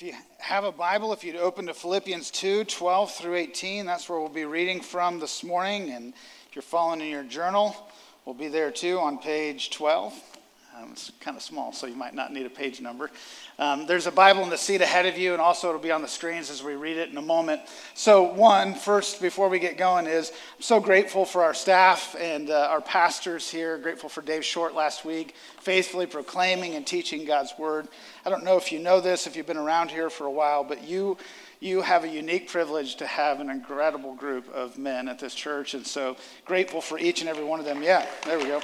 If you have a Bible, if you'd open to Philippians 2 12 through 18, that's where we'll be reading from this morning. And if you're following in your journal, we'll be there too on page 12. Um, it's kind of small, so you might not need a page number. Um, there's a Bible in the seat ahead of you, and also it'll be on the screens as we read it in a moment. So, one, first, before we get going, is I'm so grateful for our staff and uh, our pastors here. Grateful for Dave Short last week, faithfully proclaiming and teaching God's word. I don't know if you know this, if you've been around here for a while, but you you have a unique privilege to have an incredible group of men at this church, and so grateful for each and every one of them. Yeah, there we go.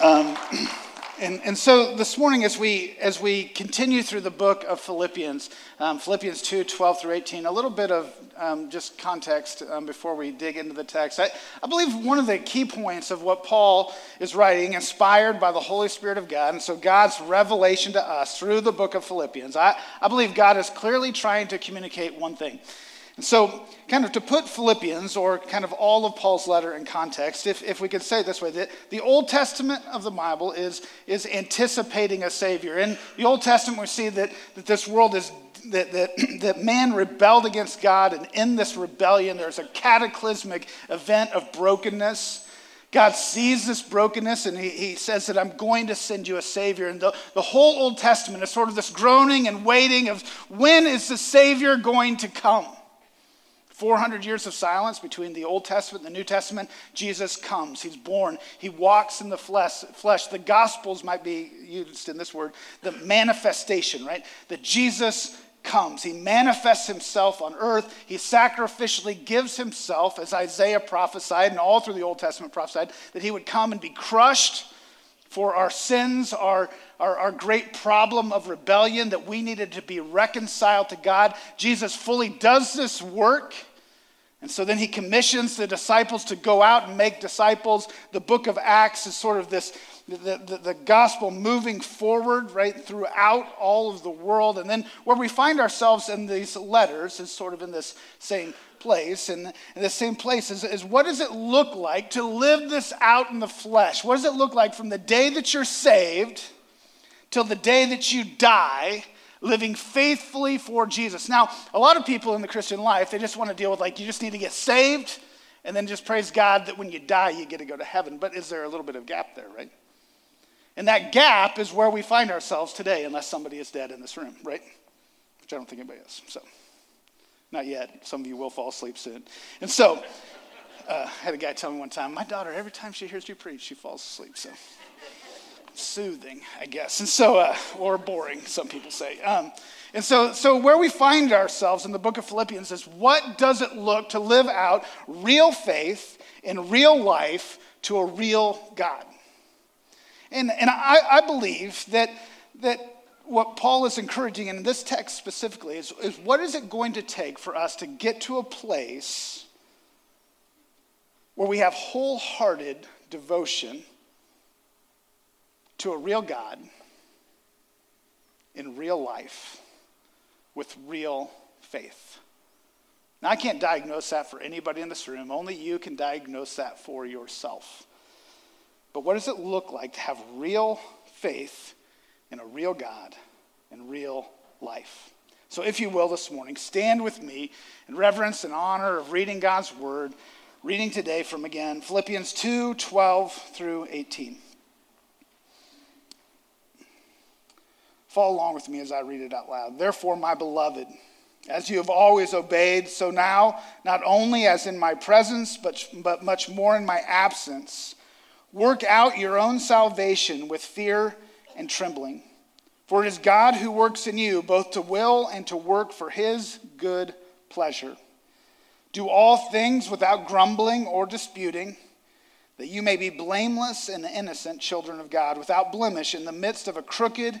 Um, and, and so this morning, as we, as we continue through the book of Philippians, um, Philippians 2 12 through 18, a little bit of um, just context um, before we dig into the text. I, I believe one of the key points of what Paul is writing, inspired by the Holy Spirit of God, and so God's revelation to us through the book of Philippians, I, I believe God is clearly trying to communicate one thing. So, kind of to put Philippians or kind of all of Paul's letter in context, if, if we could say it this way, that the Old Testament of the Bible is, is anticipating a Savior. In the Old Testament, we see that, that this world is, that, that, that man rebelled against God, and in this rebellion, there's a cataclysmic event of brokenness. God sees this brokenness and he, he says that I'm going to send you a Savior. And the, the whole Old Testament is sort of this groaning and waiting of when is the Savior going to come? 400 years of silence between the Old Testament and the New Testament. Jesus comes. He's born. He walks in the flesh. flesh. The Gospels might be used in this word, the manifestation, right? That Jesus comes. He manifests himself on earth. He sacrificially gives himself, as Isaiah prophesied and all through the Old Testament prophesied, that he would come and be crushed for our sins, our, our, our, great problem of rebellion, that we needed to be reconciled to God. Jesus fully does this work. And so then he commissions the disciples to go out and make disciples. The book of Acts is sort of this the, the, the, gospel moving forward right throughout all of the world. And then where we find ourselves in these letters is sort of in this same place. And in the same place is, is what does it look like to live this out in the flesh? What does it look like from the day that you're saved till the day that you die? Living faithfully for Jesus. Now, a lot of people in the Christian life, they just want to deal with like, you just need to get saved and then just praise God that when you die, you get to go to heaven. But is there a little bit of gap there, right? And that gap is where we find ourselves today, unless somebody is dead in this room, right? Which I don't think anybody is. So, not yet. Some of you will fall asleep soon. And so, uh, I had a guy tell me one time, my daughter, every time she hears you preach, she falls asleep. So, soothing, I guess. And so, uh, or boring, some people say. Um, and so, so, where we find ourselves in the book of Philippians is what does it look to live out real faith in real life to a real God? And, and I, I believe that, that what Paul is encouraging in this text specifically is, is what is it going to take for us to get to a place where we have wholehearted devotion to a real God in real life with real faith. Now, I can't diagnose that for anybody in this room. Only you can diagnose that for yourself. But what does it look like to have real faith in a real God and real life? So, if you will, this morning, stand with me in reverence and honor of reading God's word, reading today from again Philippians 2 12 through 18. Follow along with me as I read it out loud. Therefore, my beloved, as you have always obeyed, so now, not only as in my presence, but, but much more in my absence, work out your own salvation with fear and trembling. For it is God who works in you both to will and to work for his good pleasure. Do all things without grumbling or disputing, that you may be blameless and innocent children of God, without blemish in the midst of a crooked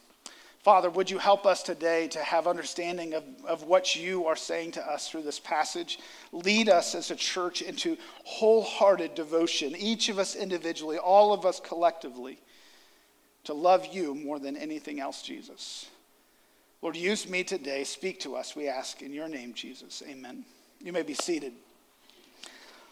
Father, would you help us today to have understanding of, of what you are saying to us through this passage? Lead us as a church into wholehearted devotion, each of us individually, all of us collectively, to love you more than anything else, Jesus. Lord, use me today. Speak to us, we ask in your name, Jesus. Amen. You may be seated.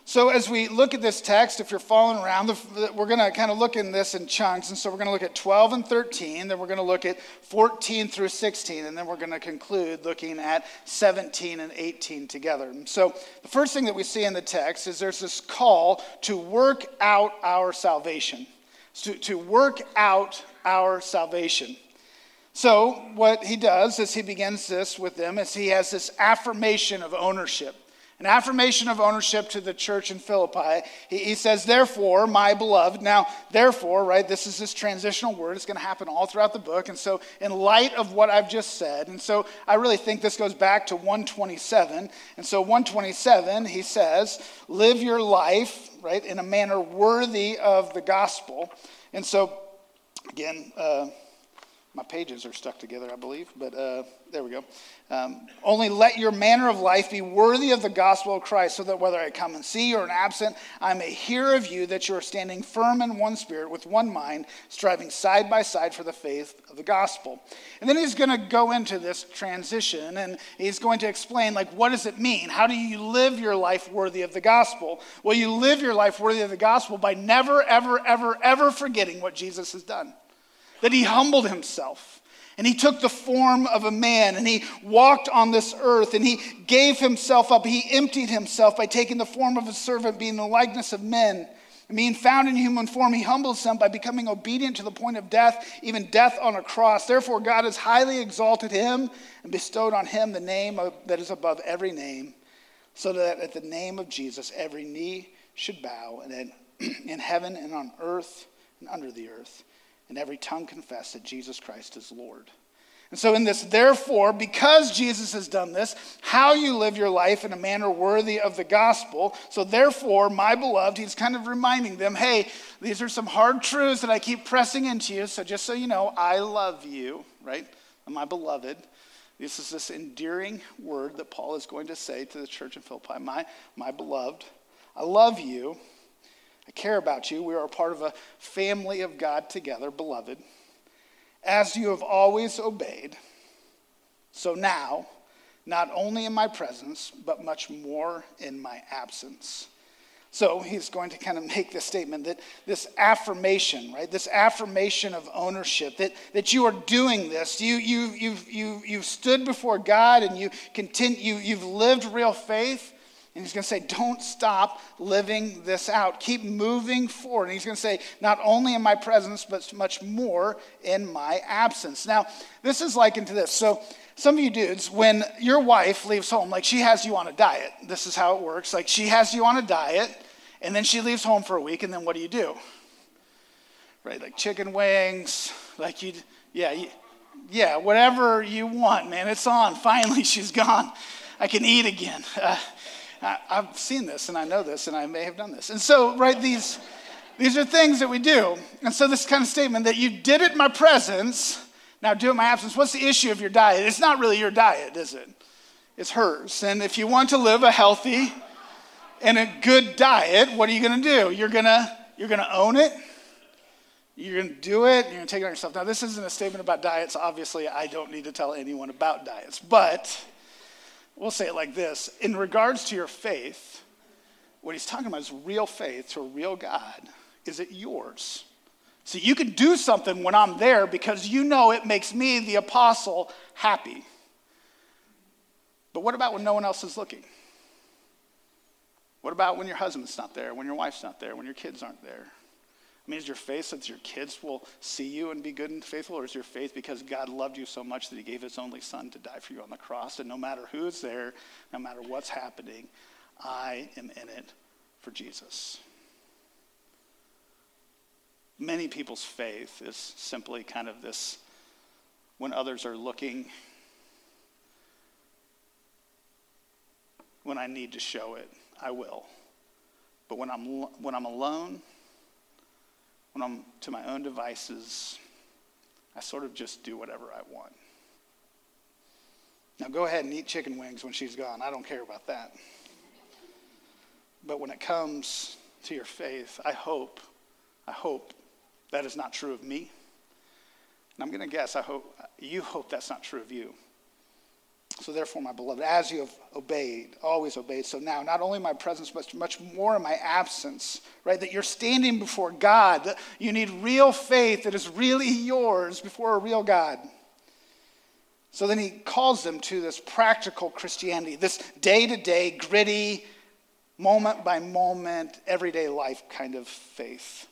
So, as we look at this text, if you're following around, we're going to kind of look in this in chunks. And so, we're going to look at 12 and 13, then we're going to look at 14 through 16, and then we're going to conclude looking at 17 and 18 together. And so, the first thing that we see in the text is there's this call to work out our salvation, to, to work out our salvation. So, what he does is he begins this with them, is he has this affirmation of ownership an affirmation of ownership to the church in Philippi. He, he, says, Therefore, my beloved. Now, therefore, right, this is this transitional word. It's going to happen all throughout the book. And so, in light of what I've just said, and so I really think this goes back to 127. And so, 127, he says, Live your life, right, in a manner worthy of the gospel. And so, again, uh, my pages are stuck together, I believe, but uh, there we go. Um, Only let your manner of life be worthy of the gospel of Christ, so that whether I come and see you or am absent, I may hear of you that you are standing firm in one spirit, with one mind, striving side by side for the faith of the gospel. And then he's going to go into this transition, and he's going to explain, like, what does it mean? How do you live your life worthy of the gospel? Well, you live your life worthy of the gospel by never, ever, ever, ever forgetting what Jesus has done that he humbled himself and he took the form of a man and he walked on this earth and he gave himself up. He emptied himself by taking the form of a servant, being the likeness of men. And being found in human form, he humbled himself by becoming obedient to the point of death, even death on a cross. Therefore, God has highly exalted him and bestowed on him the name of, that is above every name, so that at the name of Jesus every knee should bow, and in, in heaven and on earth and under the earth and every tongue confess that Jesus Christ is Lord. And so, in this, therefore, because Jesus has done this, how you live your life in a manner worthy of the gospel. So, therefore, my beloved, he's kind of reminding them hey, these are some hard truths that I keep pressing into you. So, just so you know, I love you, right? My beloved. This is this endearing word that Paul is going to say to the church in Philippi my, my beloved, I love you. I care about you. We are a part of a family of God together, beloved. As you have always obeyed, so now, not only in my presence, but much more in my absence. So he's going to kind of make this statement that this affirmation, right? This affirmation of ownership, that, that you are doing this. You, you, you've, you, you've stood before God and you continue, you, you've lived real faith. And he's going to say, don't stop living this out. Keep moving forward. And he's going to say, not only in my presence, but much more in my absence. Now, this is likened to this. So, some of you dudes, when your wife leaves home, like she has you on a diet, this is how it works. Like she has you on a diet, and then she leaves home for a week, and then what do you do? Right? Like chicken wings, like you, yeah, yeah, whatever you want, man. It's on. Finally, she's gone. I can eat again. Uh, I, have seen this and I know this and I may have done this. And so, right, these, these are things that we do. And so, this kind of statement that you did it in my presence, now do it in my absence. What's the issue of your diet? It's not really your diet, is it? It's hers. And if you want to live a healthy and a good diet, what are you going to do? You're going to you're going to own it. You're going to do it. You're going to take it on yourself. Now, this isn't a statement about diets. Obviously, I don't need to tell anyone about diets. But We'll say it like this In regards to your faith, what he's talking about is real faith to a real God. Is it yours? So you can do something when I'm there because you know it makes me, the apostle, happy. But what about when no one else is looking? What about when your husband's not there, when your wife's not there, when your kids aren't there? I mean, is your faith so that your kids will see you and be good and faithful, or is your faith because God loved you so much that He gave His only Son to die for you on the cross? And no matter who's there, no matter what's happening, I am in it for Jesus. Many people's faith is simply kind of this when others are looking, when I need to show it, I will. But when I'm, when I'm alone, when I'm to my own devices, I sort of just do whatever I want. Now go ahead and eat chicken wings when she's gone. I don't care about that. But when it comes to your faith, I hope, I hope that is not true of me. And I'm going to guess, I hope you hope that's not true of you. So therefore, my beloved, as you have obeyed, always obeyed, so now, not only my presence, but much more in my absence, right? That you're standing before God, that you need real faith that is really yours before a real God. So then he calls them to this practical Christianity, this day to day, gritty, moment by moment, everyday life kind of faith.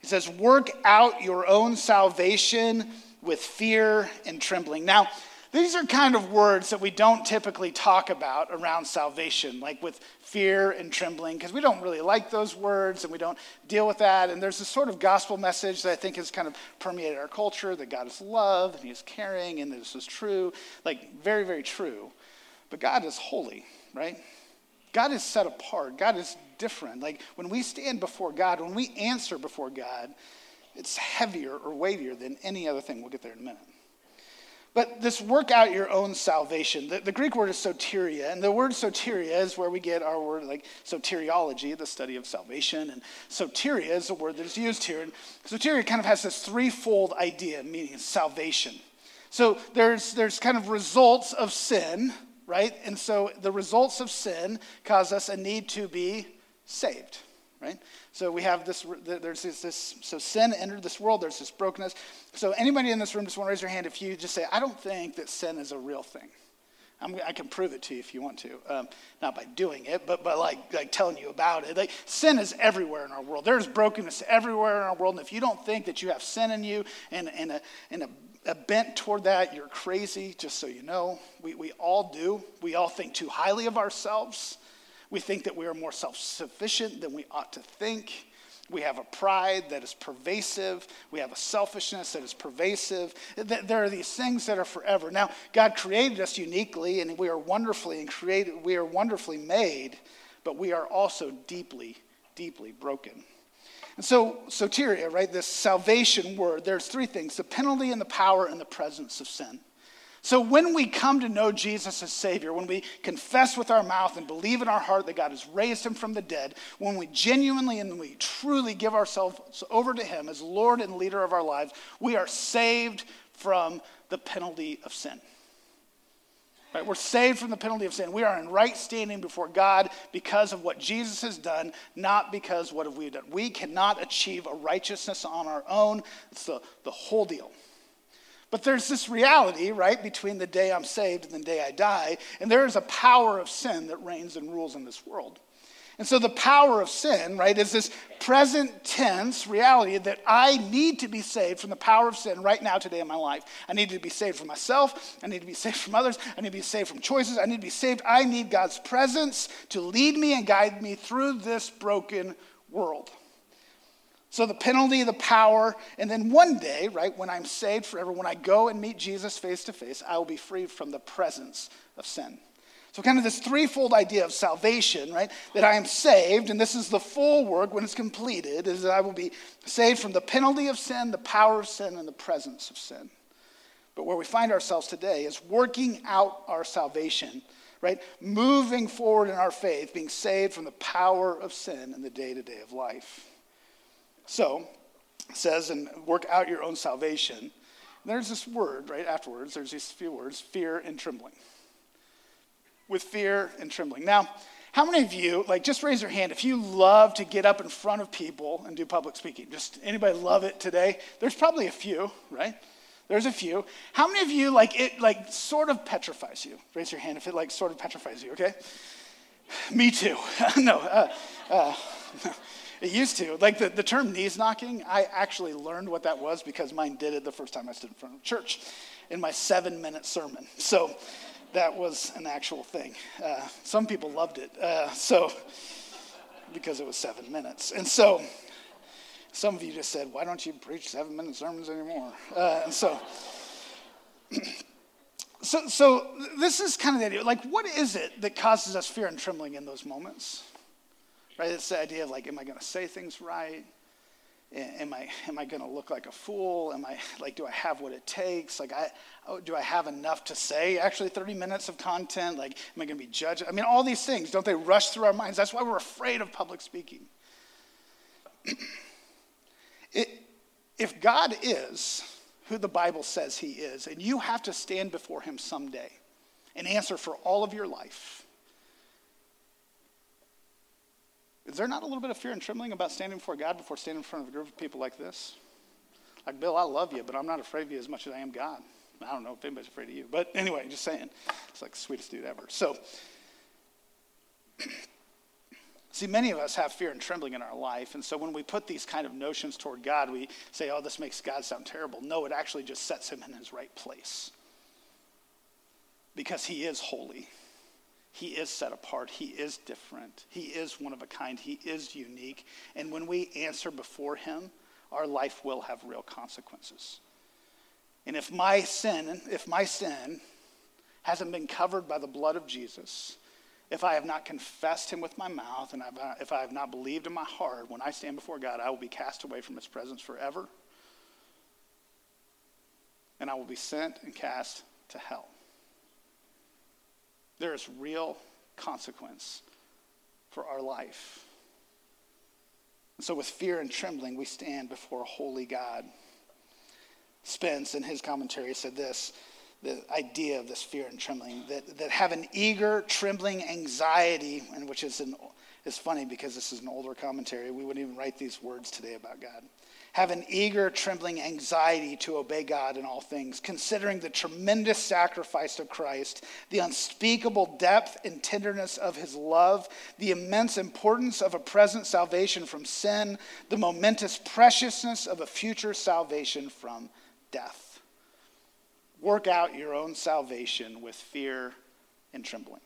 He says, Work out your own salvation with fear and trembling. Now, these are kind of words that we don't typically talk about around salvation, like with fear and trembling, because we don't really like those words and we don't deal with that. And there's this sort of gospel message that I think has kind of permeated our culture that God is love and He is caring and this is true, like very, very true. But God is holy, right? God is set apart. God is different. Like when we stand before God, when we answer before God, it's heavier or weightier than any other thing. We'll get there in a minute. But this work out your own salvation, the, the, Greek word is soteria, and the word soteria is where we get our word like soteriology, the study of salvation. And soteria is a word that is used here. And soteria kind of has this threefold idea, meaning salvation. So there's, there's kind of results of sin, right? And so the results of sin cause us a need to be saved, right? So we have this, there's this, this, so sin entered this world, there's this brokenness. So anybody in this room just want to raise your hand if you just say, I don't think that sin is a real thing. I'm, i can prove it to you if you want to. Um, not by doing it, but by like, like telling you about it. Like sin is everywhere in our world. There's brokenness everywhere in our world. And if you don't think that you have sin in you and, and, a, and a, a bent toward that, you're crazy, just so you know. We, we all do. We all think too highly of ourselves. We think that we are more self sufficient than we ought to think. We have a pride that is pervasive. We have a selfishness that is pervasive. There are these things that are forever. Now, God created us uniquely, and we are wonderfully and created. We are wonderfully made, but we are also deeply, deeply broken. And so, soteria, right? This salvation word. There's three things: the penalty and the power and the presence of sin. So when we come to know Jesus as Savior, when we confess with our mouth and believe in our heart that God has raised him from the dead, when we genuinely and we truly give ourselves over to him as Lord and leader of our lives, we are saved from the penalty of sin. Right? We're saved from the penalty of sin. We are in right standing before God because of what Jesus has done, not because what have we done. We cannot achieve a righteousness on our own. It's the, the whole deal. But there's this reality, right, between the day I'm saved and the day I die, and there is a power of sin that reigns and rules in this world. And so the power of sin, right, is this present tense reality that I need to be saved from the power of sin right now, today in my life. I need to be saved from myself. I need to be saved from others. I need to be saved from choices. I need to be saved. I need God's presence to lead me and guide me through this broken world. So the penalty, the power, and then one day, right, when I'm saved forever, when I go and meet Jesus face to face, I will be free from the presence of sin. So, kind of this threefold idea of salvation, right? That I am saved, and this is the full work when it's completed, is that I will be saved from the penalty of sin, the power of sin, and the presence of sin. But where we find ourselves today is working out our salvation, right? Moving forward in our faith, being saved from the power of sin in the day to day of life. So, says, and work out your own salvation. There's this word right afterwards, there's these few words fear and trembling. With fear and trembling. Now, how many of you, like, just raise your hand if you love to get up in front of people and do public speaking? Just anybody love it today? There's probably a few, right? There's a few. How many of you, like, it, like, sort of petrifies you? Raise your hand if it, like, sort of petrifies you, okay? Me too. no, uh, uh, It used to. Like the, the term knees knocking, I actually learned what that was because mine did it the first time I stood in front of church in my seven minute sermon. So that was an actual thing. Uh, some people loved it. Uh, so, because it was seven minutes. And so, some of you just said, why don't you preach seven minute sermons anymore? Uh, and so, so, so this is kind of the idea. Like, what is it that causes us fear and trembling in those moments? Right? It's the idea of like, am I going to say things right? am I, am I going to look like a fool? Am I like, do I have what it takes? Like, I, oh, do I have enough to say? Actually, 30 minutes of content? Like, am I going to be judged? I mean, all these things, don't they rush through our minds? That's why we're afraid of public speaking. it, if God is who the Bible says he is, and you have to stand before him someday and answer for all of your life, Is there not a little bit of fear and trembling about standing before God before standing in front of a group of people like this? Like, Bill, I love you, but I'm not afraid of you as much as I am God. I don't know if anybody's afraid of you. But anyway, just saying. It's like the sweetest dude ever. So, see, many of us have fear and trembling in our life. And so when we put these kind of notions toward God, we say, oh, this makes God sound terrible. No, it actually just sets him in his right place because he is holy. He is set apart. He is different. He is one of a kind. He is unique. And when we answer before Him, our life will have real consequences. And if my sin, if my sin hasn't been covered by the blood of Jesus, if I have not confessed him with my mouth and if I have not believed in my heart, when I stand before God, I will be cast away from his presence forever. And I will be sent and cast to hell there is real consequence for our life. And so, with fear and trembling, we stand before a holy God. Spence, in his commentary, said this the idea of this fear and trembling that, that have an eager, trembling anxiety, and which is, an, is funny because this is an older commentary. We wouldn't even write these words today about God have an eager, trembling anxiety to obey God in all things, considering the tremendous sacrifice of Christ, the unspeakable depth and tenderness of his love, the immense importance of a present salvation from sin, the momentous preciousness of a future salvation from death. Work out your own salvation with fear and trembling.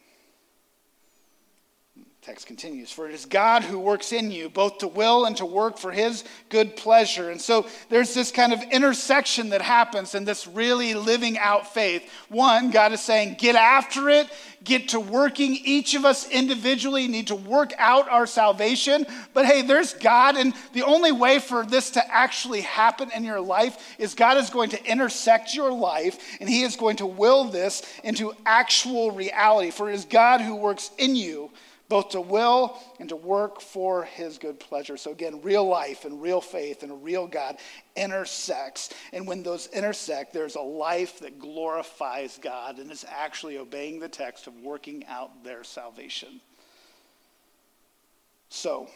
Text continues, for it is God who works in you, both to will and to work for his good pleasure. And so there's this kind of intersection that happens in this really living out faith. One, God is saying, get after it, get to working. Each of us individually need to work out our salvation. But hey, there's God, and the only way for this to actually happen in your life is God is going to intersect your life, and he is going to will this into actual reality. For it is God who works in you both to will and to work for his good pleasure. So, again, real life and real faith and a real God intersects. And when those intersect, there's a life that glorifies God and is actually obeying the text of working out their salvation. So,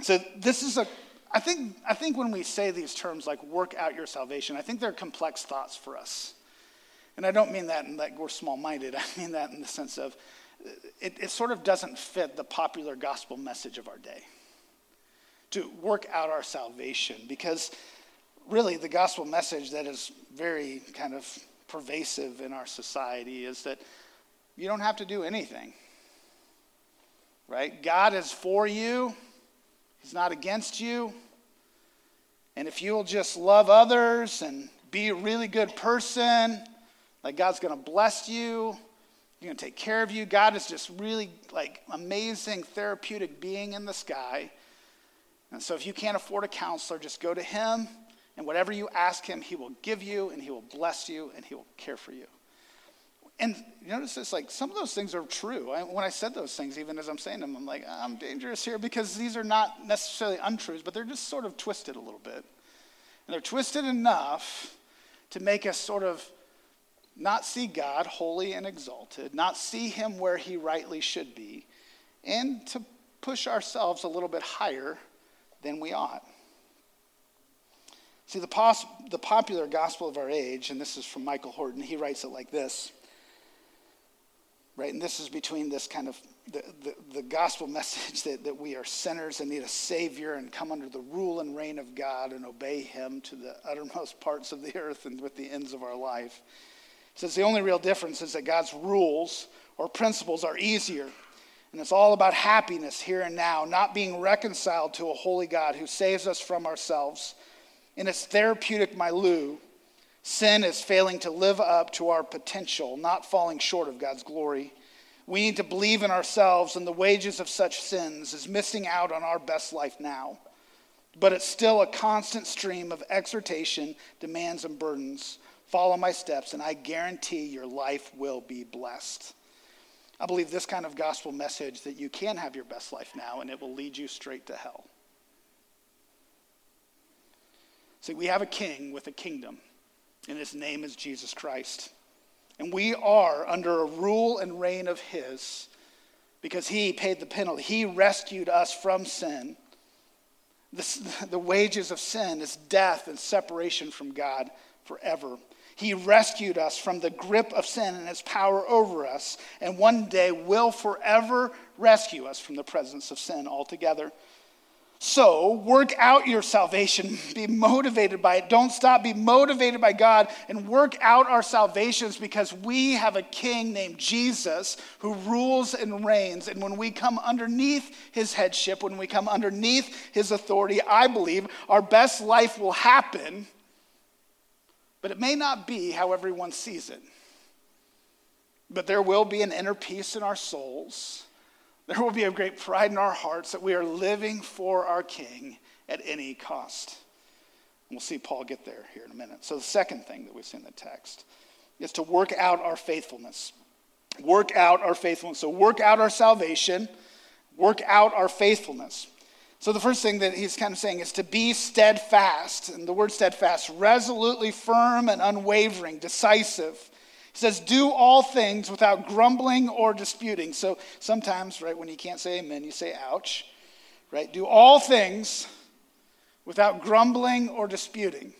so this is a I think, I think when we say these terms like work out your salvation, I think they're complex thoughts for us. And I don't mean that in that we're small minded. I mean that in the sense of it, it sort of doesn't fit the popular gospel message of our day to work out our salvation because really the gospel message that is very kind of pervasive in our society is that you don't have to do anything right? God is for you. He's not against you. And if you'll just love others and be a really good person like god's going to bless you going to take care of you. God is just really like amazing therapeutic being in the sky. And so if you can't afford a counselor, just go to him and whatever you ask him, he will give you and he will bless you and he will care for you. And you notice this, like some of those things are true. I, when I said those things, even as I'm saying them, I'm like, I'm dangerous here because these are not necessarily untruths, but they're just sort of twisted a little bit. And they're twisted enough to make us sort of not see God holy and exalted, not see him where he rightly should be, and to push ourselves a little bit higher than we ought. See, the, pos- the popular gospel of our age, and this is from Michael Horton, he writes it like this. Right, and this is between this kind of the, the, the, gospel message that, that we are sinners and need a savior and come under the rule and reign of God and obey him to the uttermost parts of the earth and with the ends of our life says the only real difference is that God's rules or principles are easier. And it's all about happiness here and now, not being reconciled to a holy God who saves us from ourselves. In its therapeutic milieu, sin is failing to live up to our potential, not falling short of God's glory. We need to believe in ourselves, and the wages of such sins is missing out on our best life now. but it's still a constant stream of exhortation, demands, and burdens. Follow my steps, and I guarantee your life will be blessed. I believe this kind of gospel message that you can have your best life now, and it will lead you straight to hell. See, we have a king with a kingdom, and his name is Jesus Christ. And we are under a rule and reign of his because he paid the penalty. He rescued us from sin. The, the wages of sin is death and separation from God forever. He rescued us from the grip of sin and its power over us, and one day will forever rescue us from the presence of sin altogether. So, work out your salvation. Be motivated by it. Don't stop. Be motivated by God and work out our salvations because we have a king named Jesus who rules and reigns. And when we come underneath his headship, when we come underneath his authority, I believe our best life will happen. But it may not be how everyone sees it. But there will be an inner peace in our souls there will be a great pride in our hearts that we are living for our King at any cost. And we'll see Paul get there here in a minute. So, the second thing that we see in the text is to work out our faithfulness. Work out our faithfulness. So, work out our salvation, work out our faithfulness. So, the first thing that he's kind of saying is to be steadfast. And the word steadfast, resolutely firm and unwavering, decisive He says, Do all things without grumbling or disputing. So sometimes, right, when you can't say amen, you say ouch, right? Do all things without grumbling or disputing.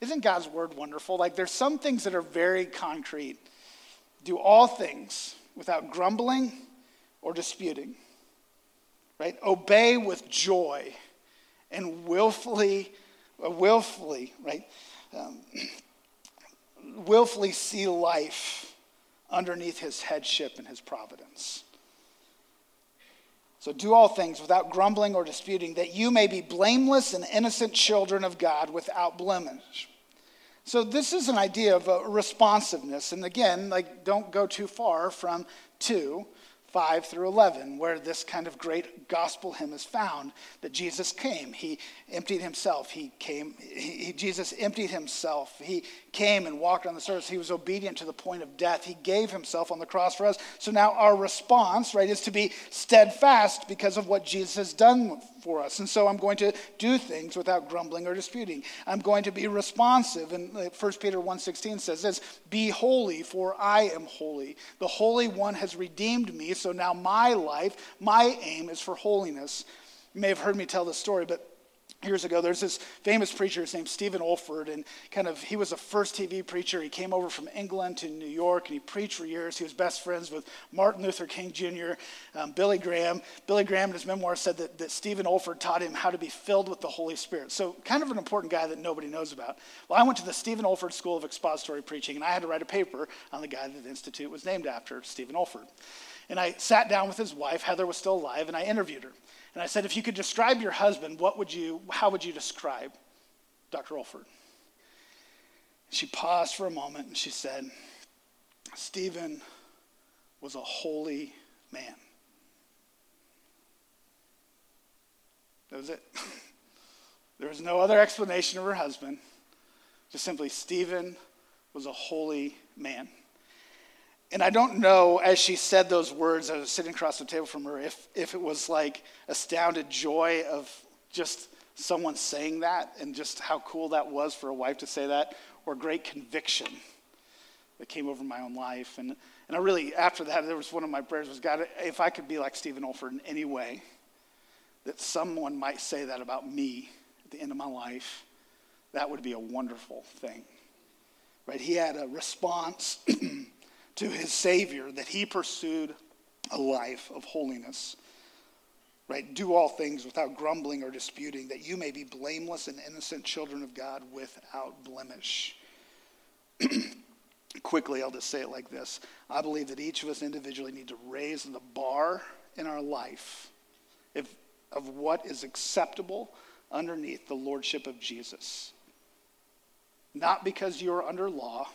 Isn't God's word wonderful? Like there's some things that are very concrete. Do all things without grumbling or disputing. Right? Obey with joy and willfully, willfully, right? Um, willfully see life underneath his headship and his providence. So do all things without grumbling or disputing, that you may be blameless and innocent children of God without blemish. So this is an idea of a responsiveness. And again, like don't go too far from two. 5 through 11, where this kind of great gospel hymn is found that Jesus came. He emptied himself. He came, he, Jesus emptied himself. He came and walked on the surface. He was obedient to the point of death. He gave himself on the cross for us. So now our response, right, is to be steadfast because of what Jesus has done for us. And so I'm going to do things without grumbling or disputing. I'm going to be responsive. And 1 Peter 1.16 says this, Be holy, for I am holy. The Holy One has redeemed me, so now my life, my aim is for holiness. You may have heard me tell this story, but years ago there's this famous preacher named stephen olford and kind of he was a first tv preacher. He came over from england to new york and he preached for years. He was best friends with martin luther king jr um, billy graham. Billy graham in his memoir said that, that stephen olford taught him how to be filled with the holy spirit. So kind of an important guy that nobody knows about. Well i went to the stephen olford school of expository preaching and i had to write a paper on the guy that the institute was named after stephen olford. And i sat down with his wife heather was still alive and i interviewed her and I said, if you could describe your husband, what would you, how would you describe Dr. Olford? She paused for a moment and she said, Stephen was a holy man. That was it. there was no other explanation of her husband. Just simply, Stephen was a holy man. And I don't know, as she said those words, I was sitting across the table from her, if, if it was like astounded joy of just someone saying that and just how cool that was for a wife to say that, or great conviction that came over my own life. And, and I really, after that, there was one of my prayers was, God, if I could be like Stephen Olford in any way, that someone might say that about me at the end of my life, that would be a wonderful thing. Right? He had a response to his Savior that he pursued a life of holiness. Right? Do all things without grumbling or disputing, that you may be blameless and innocent children of God without blemish. Quickly, I'll just say it like this I believe that each of us individually need to raise the bar in our life if, of what is acceptable underneath the lordship of Jesus. Not because you are under law,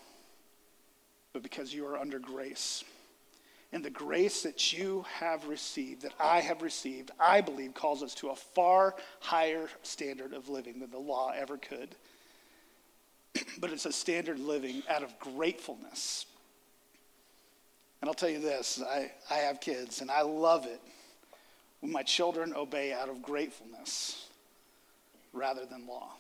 but because you are under grace. And the grace that you have received, that I have received, I believe calls us to a far higher standard of living than the law ever could. but it's a standard living out of gratefulness. And I'll tell you this I, I have kids, and I love it when my children obey out of gratefulness rather than law.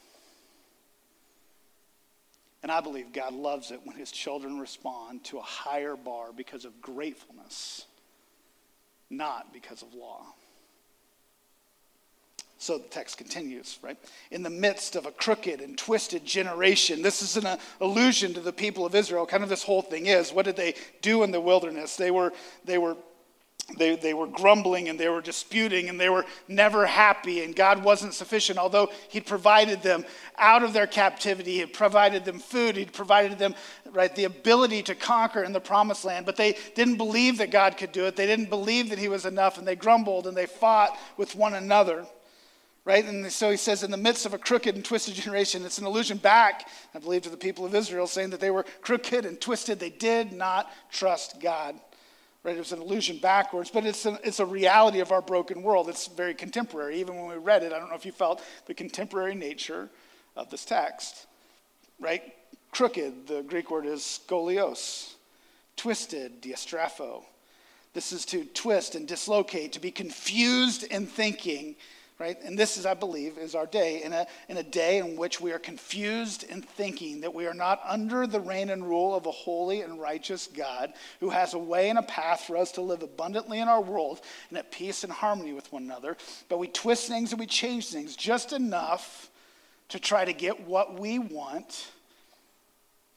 And I believe God loves it when his children respond to a higher bar because of gratefulness, not because of law. So the text continues, right? In the midst of a crooked and twisted generation, this is an allusion to the people of Israel. Kind of this whole thing is what did they do in the wilderness? They were, they were they, they were grumbling and they were disputing and they were never happy, and God wasn't sufficient. Although He'd provided them out of their captivity, He'd provided them food, He'd provided them right, the ability to conquer in the promised land, but they didn't believe that God could do it. They didn't believe that He was enough, and they grumbled and they fought with one another. Right? And so he says, in the midst of a crooked and twisted generation, it's an allusion back, I believe, to the people of Israel, saying that they were crooked and twisted. They did not trust God. Right? It was an illusion backwards, but it's a, it's a reality of our broken world. It's very contemporary. Even when we read it, I don't know if you felt the contemporary nature of this text. Right? Crooked, the Greek word is skolios. Twisted, diastrapho. This is to twist and dislocate, to be confused in thinking right? And this is, I believe, is our day, in a, in a day in which we are confused in thinking that we are not under the reign and rule of a holy and righteous God who has a way and a path for us to live abundantly in our world and at peace and harmony with one another. But we twist things and we change things just enough to try to get what we want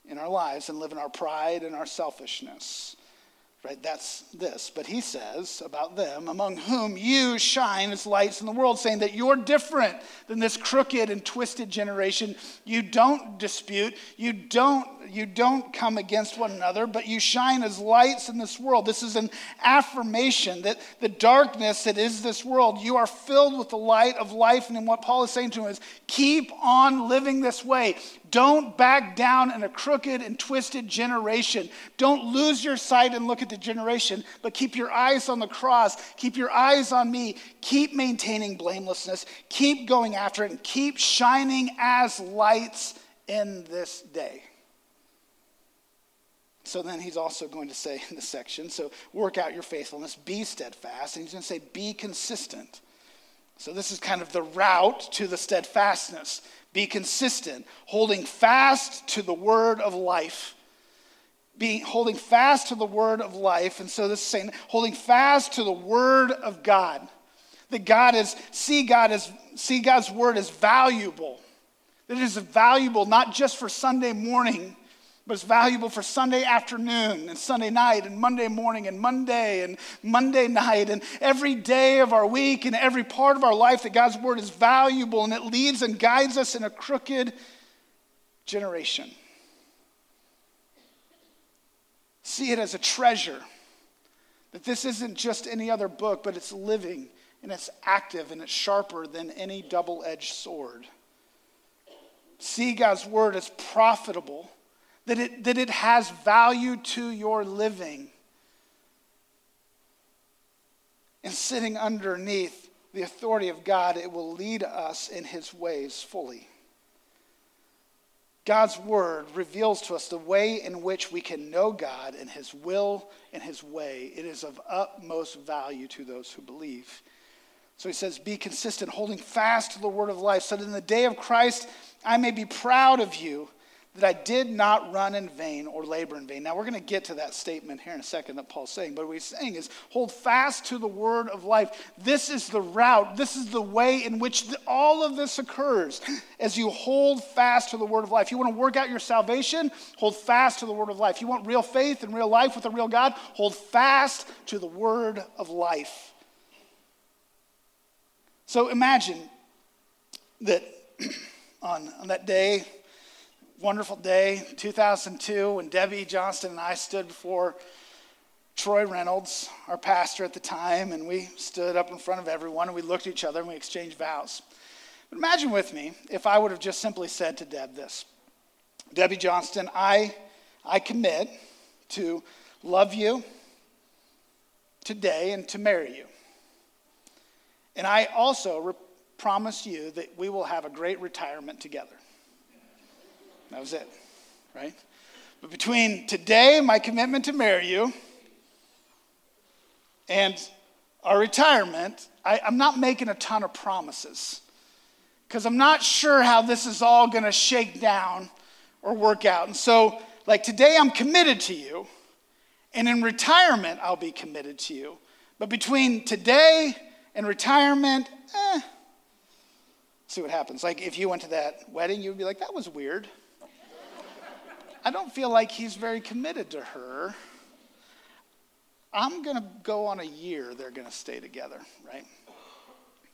in our lives and live in our pride and our selfishness. Right? That's this. But he says about them, among whom you shine as lights in the world, saying that you're different than this crooked and twisted generation. You don't dispute, you don't, you don't come against one another, but you shine as lights in this world. This is an affirmation that the darkness that is this world, you are filled with the light of life. And what Paul is saying to him is keep on living this way. Don't back down in a crooked and twisted generation. Don't lose your sight and look at the generation, but keep your eyes on the cross. Keep your eyes on me. Keep maintaining blamelessness. Keep going after it and keep shining as lights in this day. So then he's also going to say in this section so work out your faithfulness, be steadfast, and he's going to say be consistent. So this is kind of the route to the steadfastness. Be consistent, holding fast to the word of life. Be holding fast to the word of life. And so this is saying, holding fast to the word of God. That God is, see God as, see God's word as valuable. That it is valuable not just for Sunday morning, but it's valuable for Sunday afternoon and Sunday night and Monday morning and Monday and Monday night and every day of our week and every part of our life that God's word is valuable and it leads and guides us in a crooked generation. See it as a treasure. That this isn't just any other book, but it's living and it's active and it's sharper than any double edged sword. See God's word as profitable that it, that it has value to your living. And sitting underneath the authority of God, it will lead us in his ways fully. God's word reveals to us the way in which we can know God and his will and his way. It is of utmost value to those who believe. So he says, Be consistent, holding fast to the word of life, so that in the day of Christ I may be proud of you that I did not run in vain or labor in vain. Now, we're going to get to that statement here in a second that Paul's saying, but what he's saying is hold fast to the word of life. This is the route, this is the way in which all of this occurs as you hold fast to the word of life. You want to work out your salvation? Hold fast to the word of life. You want real faith and real life with a real God? Hold fast to the word of life. So imagine that on, on that day, wonderful day, 2002, when Debbie Johnston and I stood before Troy Reynolds, our pastor at the time, and we stood up in front of everyone and we looked at each other and we exchanged vows. But imagine with me if I would have just simply said to Deb this Debbie Johnston, I, I commit to love you, today and to marry you. And I also re- promise you that we will have a great retirement together. That was it, right? But between today, my commitment to marry you, and our retirement, I, am not making a ton of promises because I'm not sure how this is all going to shake down or work out. And so, like today, I'm committed to you, and in retirement, I'll be committed to you. But between today and retirement, eh, see what happens. Like if you went to that wedding, you would be like, that was weird. I don't feel like he's very committed to her. I'm going to go on a year they're going to stay together, right?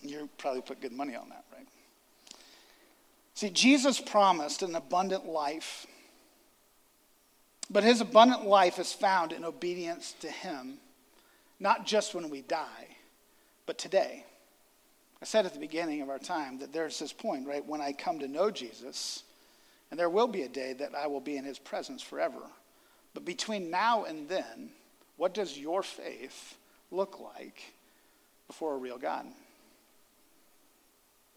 You probably put good money on that, right? See, Jesus promised an abundant life, but his abundant life is found in obedience to him, not just when we die, but today. I said at the beginning of our time that there's this point, right? When I come to know Jesus, and there will be a day that I will be in his presence forever. But between now and then, what does your faith look like before a real God?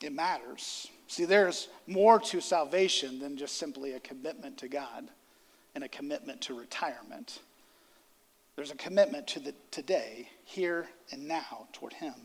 It matters. See, there's more to salvation than just simply a commitment to God and a commitment to retirement. There's a commitment to the today, here and now, toward Him.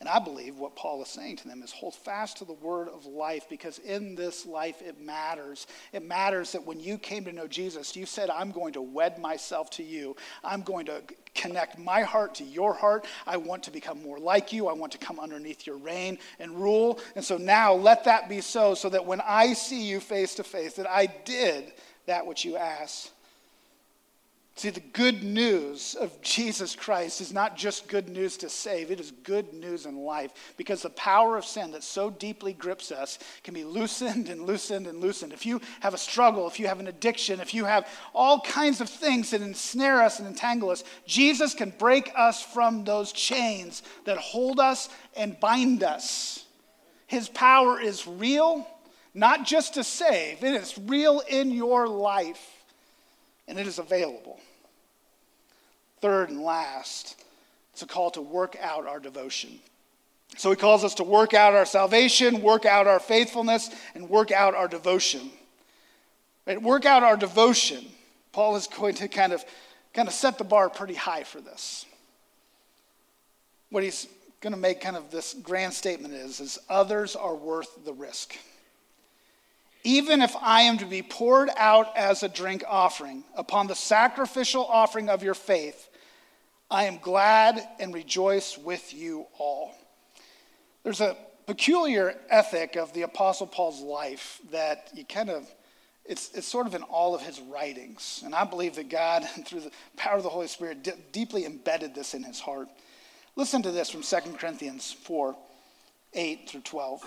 And I believe what Paul is saying to them is hold fast to the word of life because in this life it matters. It matters that when you came to know Jesus, you said, I'm going to wed myself to you. I'm going to connect my heart to your heart. I want to become more like you. I want to come underneath your reign and rule. And so now let that be so, so that when I see you face to face, that I did that which you asked. See, the good news of Jesus Christ is not just good news to save, it is good news in life because the power of sin that so deeply grips us can be loosened and loosened and loosened. If you have a struggle, if you have an addiction, if you have all kinds of things that ensnare us and entangle us, Jesus can break us from those chains that hold us and bind us. His power is real, not just to save, it is real in your life, and it is available. Third and last, it's a call to work out our devotion. So he calls us to work out our salvation, work out our faithfulness, and work out our devotion. Right? Work out our devotion. Paul is going to kind of, kind of set the bar pretty high for this. What he's going to make kind of this grand statement is, is others are worth the risk. Even if I am to be poured out as a drink offering upon the sacrificial offering of your faith, I am glad and rejoice with you all. There's a peculiar ethic of the Apostle Paul's life that you kind of, it's, it's sort of in all of his writings. And I believe that God, through the power of the Holy Spirit, deeply embedded this in his heart. Listen to this from 2 Corinthians 4 8 through 12.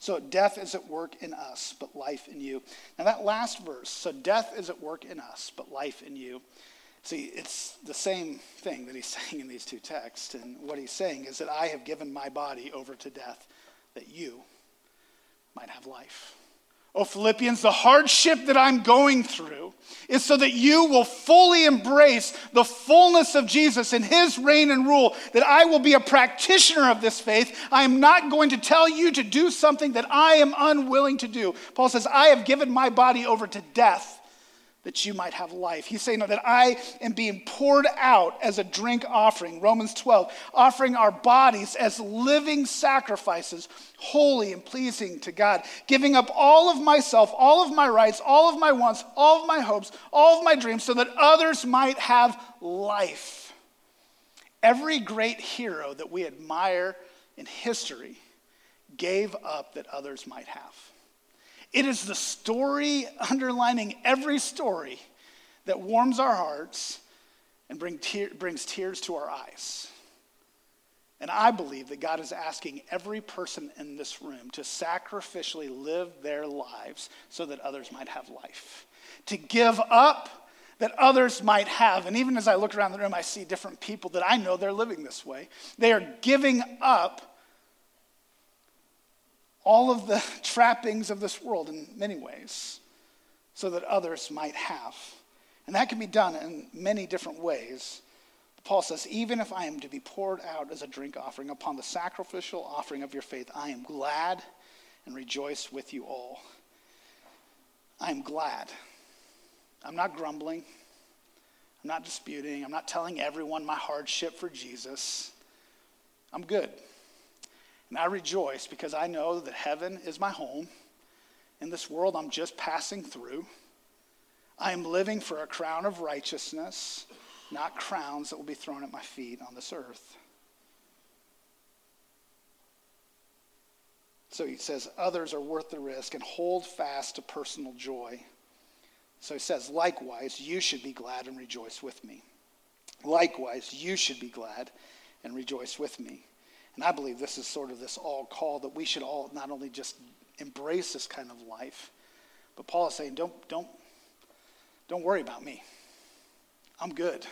So death is at work in us, but life in you. Now, that last verse, so death is at work in us, but life in you. See, it's the same thing that he's saying in these two texts. And what he's saying is that I have given my body over to death that you might have life. Oh, Philippians, the hardship that I'm going through is so that you will fully embrace the fullness of Jesus and his reign and rule, that I will be a practitioner of this faith. I am not going to tell you to do something that I am unwilling to do. Paul says, I have given my body over to death that you might have life. He's saying no, that I am being poured out as a drink offering, Romans 12, offering our bodies as living sacrifices, holy and pleasing to God, giving up all of myself, all of my rights, all of my wants, all of my hopes, all of my dreams, so that others might have life. Every great hero that we admire in history gave up that others might have. It is the story underlining every story that warms our hearts and bring brings tears to our eyes. And I believe that God is asking every person in this room to sacrificially live their lives so that others might have life, to give up that others might have. And even as I look around the room, I see different people that I know they're living this way. They are giving up all of the trappings of this world in many ways so that others might have. And that can be done in many different ways. Paul says, even if I am to be poured out as a drink offering upon the sacrificial offering of your faith, I am glad and rejoice with you all. I am glad. I'm not grumbling. I'm not disputing. I'm not telling everyone my hardship for Jesus. I'm good. And I rejoice because I know that heaven is my home. In this world, I'm just passing through. I am living for a crown of righteousness not crowns that will be thrown at my feet on this earth. So he says, others are worth the risk and hold fast to personal joy. So he says, likewise, you should be glad and rejoice with me. Likewise, you should be glad and rejoice with me. And I believe this is sort of this all call that we should all not only just embrace this kind of life, but Paul is saying, don't, don't, don't worry about me. I'm good.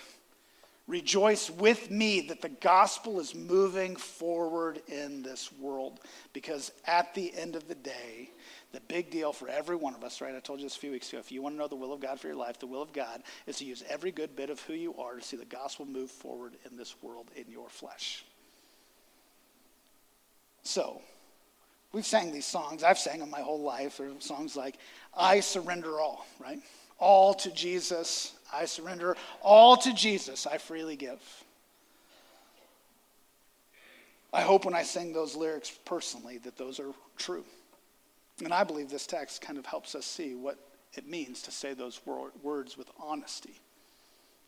Rejoice with me that the gospel is moving forward in this world. Because at the end of the day, the big deal for every one of us, right? I told you this a few weeks ago. If you want to know the will of God for your life, the will of God is to use every good bit of who you are to see the gospel move forward in this world in your flesh. So, we've sang these songs. I've sang them my whole life. They're songs like, I surrender all, right? All to Jesus, I surrender all to Jesus, I freely give. I hope when I sing those lyrics personally that those are true. And I believe this text kind of helps us see what it means to say those words with honesty.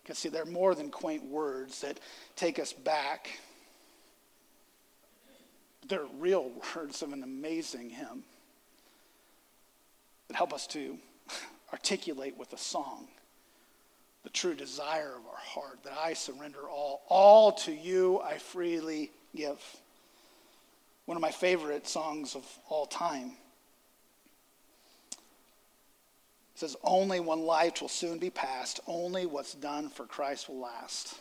Because, see, they're more than quaint words that take us back. They're real words of an amazing hymn that help us to articulate with a song the true desire of our heart that I surrender all. All to you I freely give. One of my favorite songs of all time says, Only one life will soon be past, only what's done for Christ will last.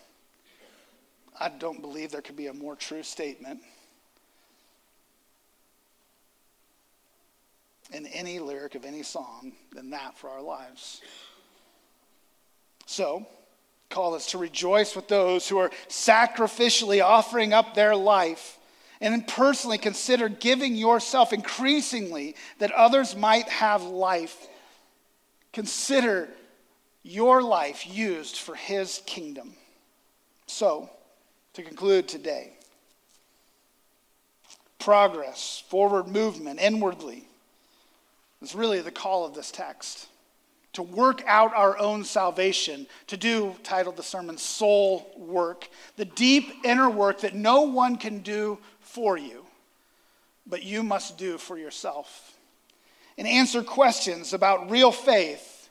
I don't believe there could be a more true statement in any lyric of any song than that for our lives. So, call us to rejoice with those who are sacrificially offering up their life and personally consider giving yourself increasingly that others might have life. Consider your life used for his kingdom. So, to conclude today, progress, forward movement inwardly is really the call of this text to work out our own salvation, to do, titled the sermon, soul work, the deep inner work that no one can do for you, but you must do for yourself. And answer questions about real faith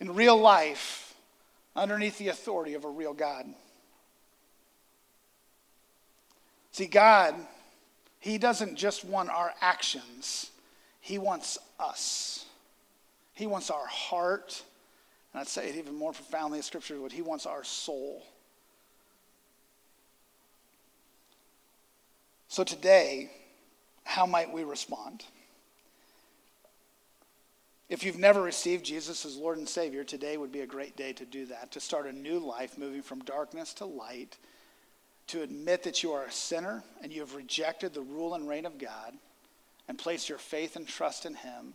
in real life underneath the authority of a real God. See, God, He doesn't just want our actions, He wants us. He wants our heart. And I'd say it even more profoundly in Scripture, but He wants our soul. So today, how might we respond? If you've never received Jesus as Lord and Savior, today would be a great day to do that, to start a new life, moving from darkness to light, to admit that you are a sinner and you have rejected the rule and reign of God and place your faith and trust in Him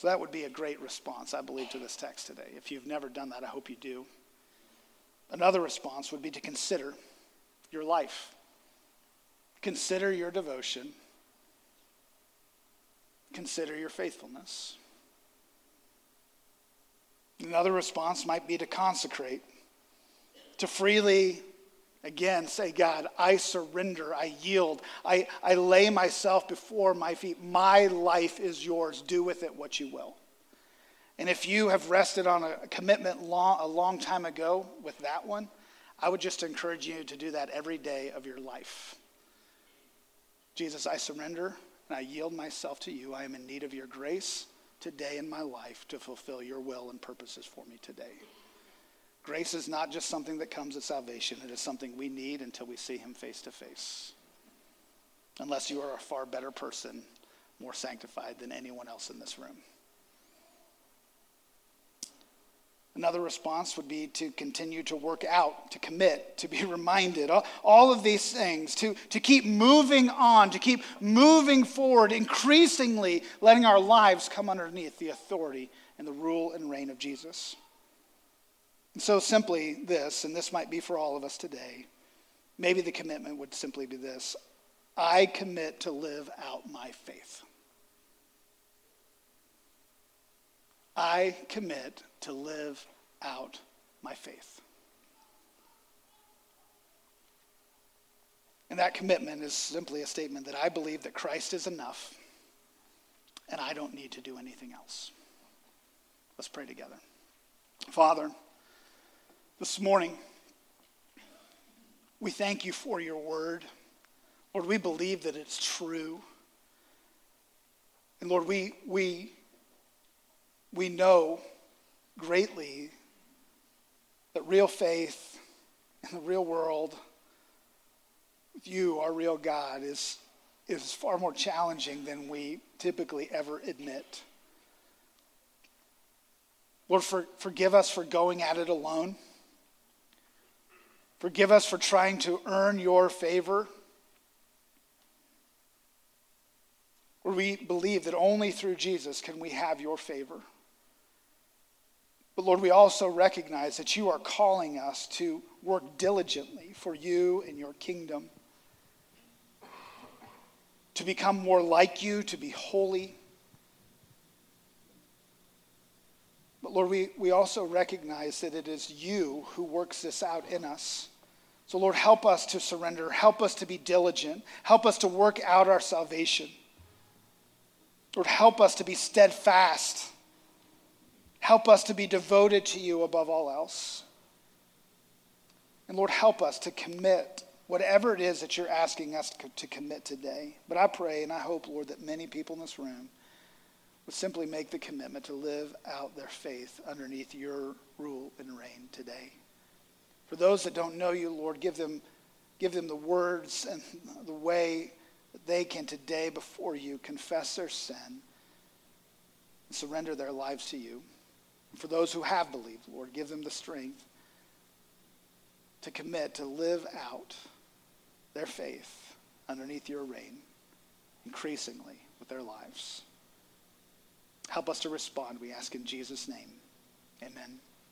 so that would be a great response, I believe, to this text today. If you've never done that, I hope you do. Another response would be to consider your life, consider your devotion, consider your faithfulness. Another response might be to consecrate, to freely Again, say, God, I surrender, I yield, I, I lay myself before my feet. My life is yours. Do with it what you will. And if you have rested on a commitment long, a long time ago with that one, I would just encourage you to do that every day of your life. Jesus, I surrender and I yield myself to you. I am in need of your grace today in my life to fulfill your will and purposes for me today. Grace is not just something that comes at salvation, it is something we need until we see him face to face. Unless you are a far better person, more sanctified than anyone else in this room. Another response would be to continue to work out, to commit, to be reminded, all, of these things, to, to keep moving on, to keep moving forward, increasingly letting our lives come underneath the authority and the rule and reign of Jesus. And so, simply this, and this might be for all of us today, maybe the commitment would simply be this I commit to live out my faith. I commit to live out my faith. And that commitment is simply a statement that I believe that Christ is enough and I don't need to do anything else. Let's pray together. Father, this morning, we thank you for your word. Lord, we believe that it's true. And Lord, we, we, we know greatly that real faith in the real world with you, our real God, is, is far more challenging than we typically ever admit. Lord, for, forgive us for going at it alone. Forgive us for trying to earn your favor. Where we believe that only through Jesus can we have your favor. But Lord, we also recognize that you are calling us to work diligently for you and your kingdom, to become more like you, to be holy. But Lord, we, we also recognize that it is you who works this out in us. So, Lord, help us to surrender. Help us to be diligent. Help us to work out our salvation. Lord, help us to be steadfast Help us to be devoted to you above all else. And Lord, help us to commit whatever it is that you're asking us to commit today. But I pray and I hope, Lord, that many people in this room simply make the commitment to live out their faith underneath your rule and reign today. For those that don't know you, Lord, give them, give them the words and the way that they can today before you confess their sin and surrender their lives to you. And For those who have believed, Lord, give them the strength to commit to live out their faith underneath your reign increasingly with their lives. Help us to respond, we ask in Jesus' name. Amen.